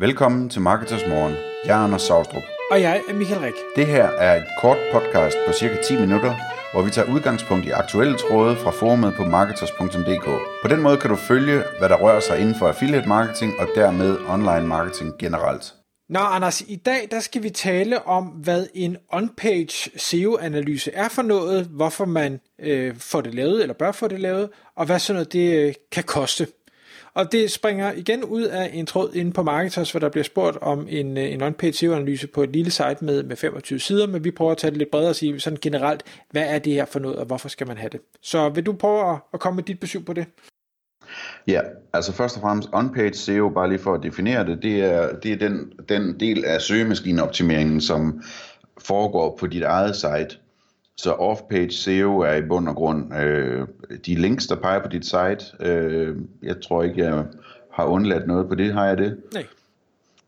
Velkommen til Marketers Morgen. Jeg er Anders Saustrup. Og jeg er Michael Rik. Det her er et kort podcast på cirka 10 minutter, hvor vi tager udgangspunkt i aktuelle tråde fra forumet på marketers.dk. På den måde kan du følge, hvad der rører sig inden for affiliate marketing og dermed online marketing generelt. Nå, Anders, i dag der skal vi tale om, hvad en on-page SEO-analyse er for noget, hvorfor man øh, får det lavet, eller bør få det lavet, og hvad sådan noget det øh, kan koste. Og det springer igen ud af en tråd inde på Marketers, hvor der bliver spurgt om en, øh, en on-page SEO-analyse på et lille site med, med 25 sider, men vi prøver at tage det lidt bredere og sige sådan generelt, hvad er det her for noget, og hvorfor skal man have det? Så vil du prøve at, at komme med dit besøg på det? Ja, altså først og fremmest on-page SEO, bare lige for at definere det, det er, det er den, den del af søgemaskineoptimeringen, som foregår på dit eget site. Så off-page SEO er i bund og grund øh, de links, der peger på dit site. Øh, jeg tror ikke, jeg har undladt noget på det. Har jeg det? Nej.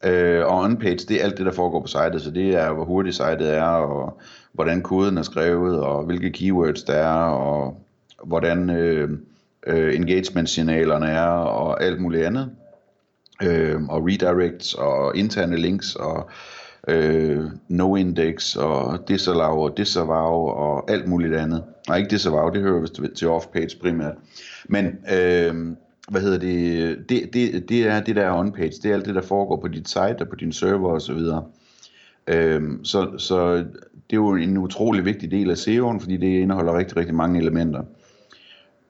Øh, og on-page, det er alt det, der foregår på sitet. Så det er, hvor hurtigt sitet er, og hvordan koden er skrevet, og hvilke keywords der er, og hvordan øh, øh, engagement-signalerne er, og alt muligt andet. Øh, og redirects, og interne links, og øh, no-index og disallow og disavow og alt muligt andet. Nej, ikke disavow, det hører vist til off-page primært. Men øh, hvad hedder det, det, det, det er det der on-page, det er alt det, der foregår på dit site og på din server osv. Øh, så, så det er jo en utrolig vigtig del af SEO'en, fordi det indeholder rigtig, rigtig mange elementer.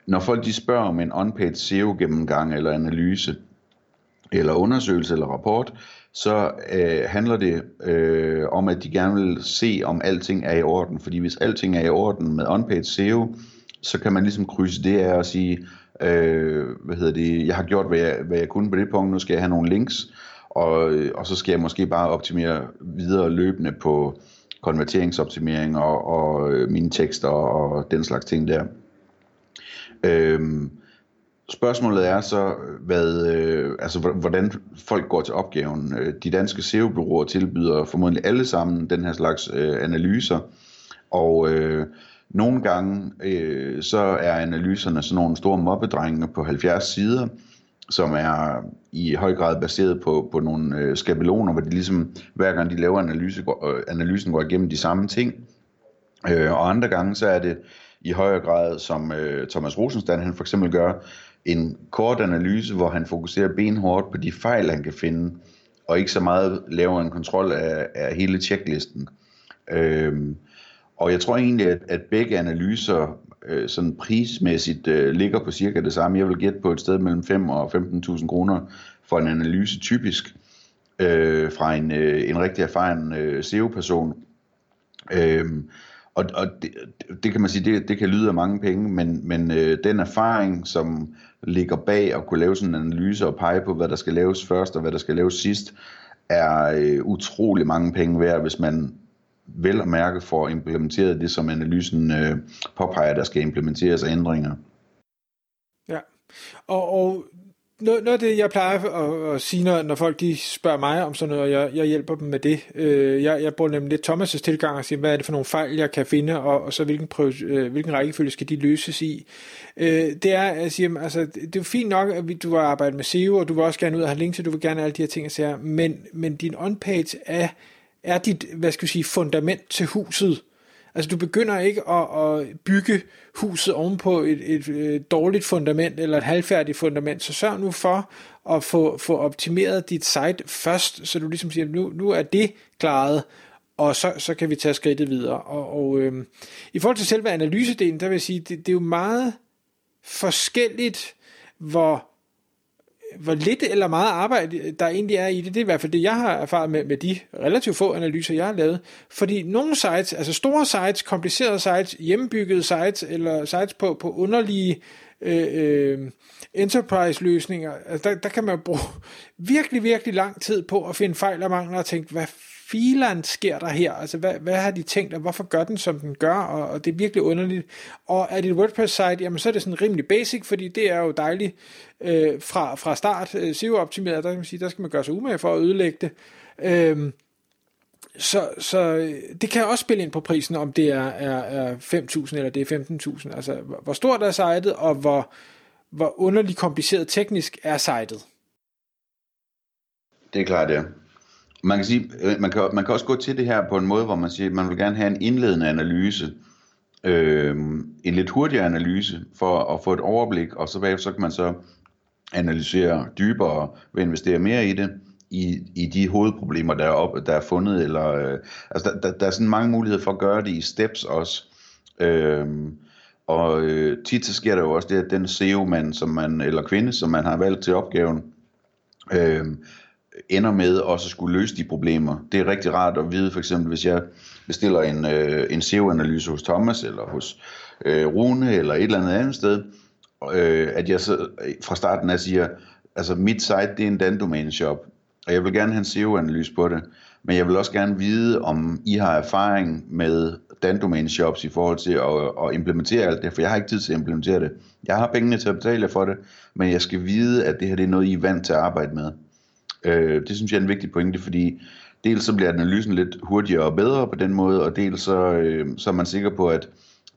Når folk de spørger om en on-page SEO gennemgang eller analyse, eller undersøgelse eller rapport, så øh, handler det øh, om, at de gerne vil se, om alting er i orden. Fordi hvis alting er i orden med unpaid SEO, så kan man ligesom krydse det af og sige, øh, hvad hedder det, jeg har gjort, hvad jeg, hvad jeg kunne på det punkt, nu skal jeg have nogle links, og, og så skal jeg måske bare optimere videre løbende på konverteringsoptimering og, og øh, mine tekster og den slags ting der. Øh, Spørgsmålet er så, hvad, øh, altså, hvordan folk går til opgaven. Øh, de danske SEO-byråer tilbyder formodentlig alle sammen den her slags øh, analyser, og øh, nogle gange øh, så er analyserne sådan nogle store mobbedrenge på 70 sider, som er i høj grad baseret på, på nogle øh, skabeloner, hvor de ligesom, hver gang de laver analyse, går, øh, analysen går igennem de samme ting. Øh, og andre gange så er det i højere grad, som øh, Thomas Rosenstand han for eksempel gør, en kort analyse, hvor han fokuserer benhårdt på de fejl, han kan finde, og ikke så meget laver en kontrol af, af hele checklisten. Øhm, og jeg tror egentlig, at, at begge analyser øh, sådan prismæssigt øh, ligger på cirka det samme. Jeg vil gætte på et sted mellem 5 og 15.000 kroner for en analyse typisk øh, fra en, øh, en rigtig erfaren øh, SEO-person. Øhm, og, og det, det kan man sige, det, det kan lyde af mange penge, men, men øh, den erfaring, som ligger bag at kunne lave sådan en analyse og pege på, hvad der skal laves først og hvad der skal laves sidst, er øh, utrolig mange penge værd, hvis man vel at mærke får implementeret det, som analysen øh, påpeger, der skal implementeres af ændringer. Ja, og, og noget, noget af det, jeg plejer at, at sige, når, når folk de spørger mig om sådan noget, og jeg, jeg hjælper dem med det. Øh, jeg, jeg bruger nemlig lidt Thomas' tilgang og siger, hvad er det for nogle fejl, jeg kan finde, og, og så hvilken, prøve, øh, hvilken rækkefølge skal de løses i. Øh, det er, at sige, altså, det er jo fint nok, at du har arbejdet med SEO, og du vil også gerne ud og have links, og du vil gerne have alle de her ting, jeg men, men din on-page er, er dit, hvad skal vi sige, fundament til huset. Altså du begynder ikke at, at bygge huset ovenpå et, et, et dårligt fundament eller et halvfærdigt fundament, så sørg nu for at få, få optimeret dit site først, så du ligesom siger, nu, nu er det klaret, og så, så kan vi tage skridtet videre. Og, og øhm, i forhold til selve analysedelen, der vil jeg sige, det, det er jo meget forskelligt, hvor hvor lidt eller meget arbejde der egentlig er i det, det er i hvert fald det, jeg har erfaret med, med de relativt få analyser, jeg har lavet. Fordi nogle sites, altså store sites, komplicerede sites, hjemmebyggede sites, eller sites på, på underlige øh, øh, enterprise-løsninger, altså der, der kan man bruge virkelig, virkelig lang tid på at finde fejl og mangler og tænke, hvad filan sker der her? Altså, hvad, hvad har de tænkt, og hvorfor gør den, som den gør? Og, og det er virkelig underligt. Og er det et WordPress-site, jamen så er det sådan rimelig basic, fordi det er jo dejligt øh, fra, fra start øh, SEO-optimeret. Der kan man sige, der skal man gøre sig umage for at ødelægge det. Øh, så, så øh, det kan også spille ind på prisen, om det er, er, er 5.000 eller det er 15.000. Altså, hvor stort er sitet, og hvor, hvor underligt kompliceret teknisk er sitet. Det er klart, ja. Man kan, sige, øh, man, kan, man kan også gå til det her på en måde, hvor man siger, at man vil gerne have en indledende analyse, øh, en lidt hurtigere analyse, for at få et overblik, og så bagefter så kan man så analysere dybere, ved at investere mere i det, i, i de hovedproblemer, der er, op, der er fundet, eller, øh, altså der, der, der er sådan mange muligheder for at gøre det i steps også, øh, og øh, tit så sker der jo også det, at den SEO-mand, som man, eller kvinde, som man har valgt til opgaven, øh, ender med også at skulle løse de problemer. Det er rigtig rart at vide, for eksempel hvis jeg bestiller en, øh, en SEO-analyse hos Thomas, eller hos øh, Rune, eller et eller andet andet sted, øh, at jeg så øh, fra starten af siger, altså mit site, det er en Dan shop, og jeg vil gerne have en SEO-analyse på det, men jeg vil også gerne vide, om I har erfaring med Dan shops i forhold til at, at implementere alt det, for jeg har ikke tid til at implementere det. Jeg har pengene til at betale for det, men jeg skal vide, at det her det er noget, I er vant til at arbejde med. Øh, det synes jeg er en vigtig pointe, fordi dels så bliver analysen lidt hurtigere og bedre på den måde, og dels så, øh, så er man sikker på, at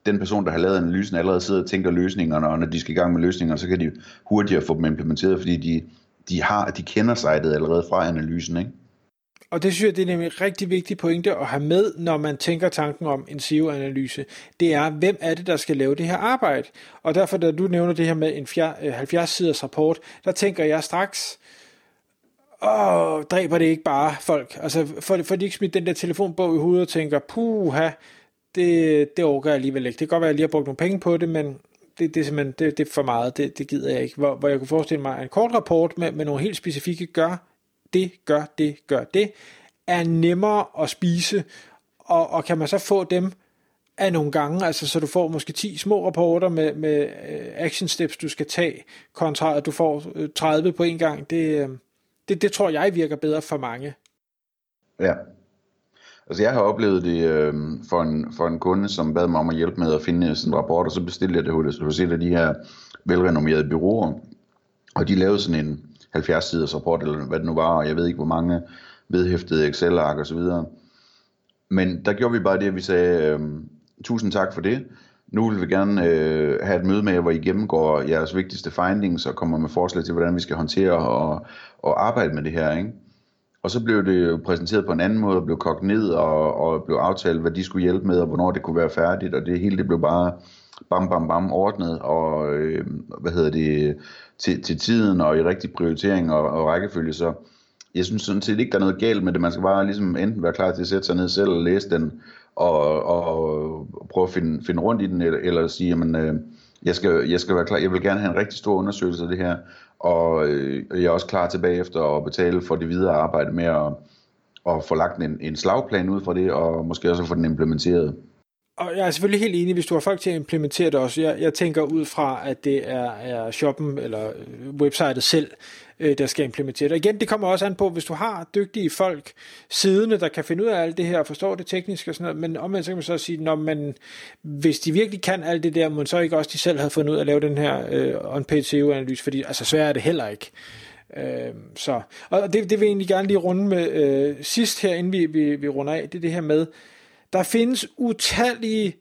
den person, der har lavet analysen, allerede sidder og tænker løsningerne, og når de skal i gang med løsningerne, så kan de hurtigere få dem implementeret, fordi de, de, har, de kender sitet allerede fra analysen. Ikke? Og det synes jeg, det er nemlig en rigtig vigtig pointe at have med, når man tænker tanken om en SEO-analyse. Det er, hvem er det, der skal lave det her arbejde? Og derfor, da du nævner det her med en 70-siders rapport, der tænker jeg straks, åh, dræber det ikke bare folk? Altså, får, får de ikke smidt den der telefonbog i hovedet og tænker, puha, det, det overgår jeg alligevel ikke. Det kan godt være, at jeg lige har brugt nogle penge på det, men det, det er simpelthen det, det er for meget, det, det gider jeg ikke. Hvor, hvor jeg kunne forestille mig en kort rapport med, med nogle helt specifikke gør det, gør det, gør det, er nemmere at spise, og, og kan man så få dem af nogle gange, altså så du får måske 10 små rapporter med, med øh, action steps, du skal tage, kontra at du får øh, 30 på en gang, det, øh, det, det tror jeg virker bedre for mange. Ja. Altså jeg har oplevet det øh, for, en, for en kunde, som bad mig om at hjælpe med at finde sådan en rapport, og så bestilte jeg det hos, hos et af de her velrenommerede byråer, og de lavede sådan en 70 siders rapport, eller hvad det nu var, og jeg ved ikke hvor mange vedhæftede Excel-ark og så videre. Men der gjorde vi bare det, at vi sagde, øh, tusind tak for det, nu vil vi gerne øh, have et møde med jer, hvor I gennemgår jeres vigtigste findings og kommer med forslag til, hvordan vi skal håndtere og, og arbejde med det her. Ikke? Og så blev det jo præsenteret på en anden måde, og blev kogt ned, og, og blev aftalt, hvad de skulle hjælpe med, og hvornår det kunne være færdigt, og det hele det blev bare bam, bam, bam ordnet, og øh, hvad hedder det, til, til tiden, og i rigtig prioritering og, og rækkefølge, så jeg synes sådan set ikke, der er noget galt med det. Man skal bare ligesom enten være klar til at sætte sig ned selv og læse den, og, og prøve at finde, finde rundt i den, eller, eller sige, jamen, øh, jeg, skal, jeg skal være klar, jeg vil gerne have en rigtig stor undersøgelse af det her, og øh, jeg er også klar tilbage efter at betale for det videre arbejde med at, at få lagt en, en slagplan ud fra det, og måske også få den implementeret. Og jeg er selvfølgelig helt enig, hvis du har folk til at implementere det også. Jeg, jeg tænker ud fra, at det er, er shoppen eller websitet selv, øh, der skal implementere det. Igen, det kommer også an på, hvis du har dygtige folk siddende, der kan finde ud af alt det her og forstå det tekniske og sådan noget, men omvendt så kan man så sige, når man, hvis de virkelig kan alt det der, må så ikke også de selv havde fundet ud af at lave den her øh, on-page SEO-analyse, fordi altså svært er det heller ikke. Øh, så, og det, det vil jeg egentlig gerne lige runde med øh, sidst her, inden vi, vi, vi runder af, det er det her med, der findes utallige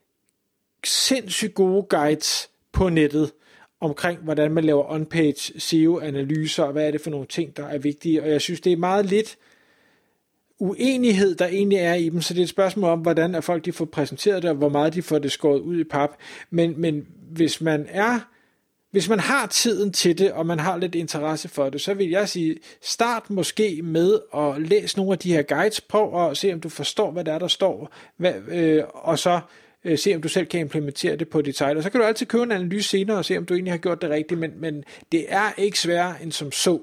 sindssygt gode guides på nettet, omkring, hvordan man laver on-page SEO-analyser, og hvad er det for nogle ting, der er vigtige. Og jeg synes, det er meget lidt uenighed, der egentlig er i dem, så det er et spørgsmål om, hvordan er folk de får præsenteret det, og hvor meget de får det skåret ud i pap. Men, men hvis man er hvis man har tiden til det, og man har lidt interesse for det, så vil jeg sige, start måske med at læse nogle af de her guides, på, og se, om du forstår, hvad der er, der står, hvad, øh, og så øh, se om du selv kan implementere det på dit site. Og så kan du altid købe en analyse senere og se, om du egentlig har gjort det rigtigt, men, men det er ikke sværere end som så.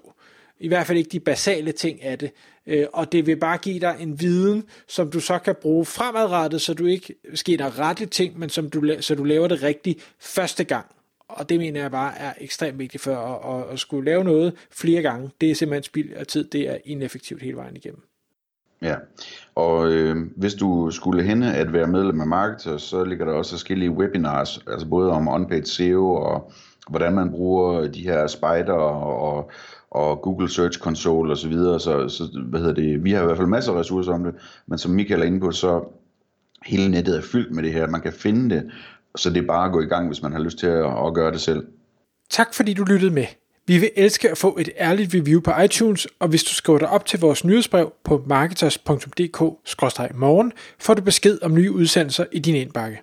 I hvert fald ikke de basale ting af det. Øh, og det vil bare give dig en viden, som du så kan bruge fremadrettet, så du ikke sker der rette ting, men som du, så du laver det rigtigt første gang. Og det mener jeg bare er ekstremt vigtigt for at, at, at skulle lave noget flere gange. Det er simpelthen spild af tid. Det er ineffektivt hele vejen igennem. Ja, og øh, hvis du skulle hende at være medlem af Marketer, så ligger der også forskellige webinars, altså både om on-page SEO og hvordan man bruger de her spider og, og Google Search Console osv. Så, så, så hvad hedder det, vi har i hvert fald masser af ressourcer om det, men som Michael er inde på, så hele nettet er fyldt med det her. Man kan finde det, så det er bare at gå i gang, hvis man har lyst til at, at gøre det selv. Tak fordi du lyttede med. Vi vil elske at få et ærligt review på iTunes, og hvis du skriver dig op til vores nyhedsbrev på marketers.dk-morgen, får du besked om nye udsendelser i din indbakke.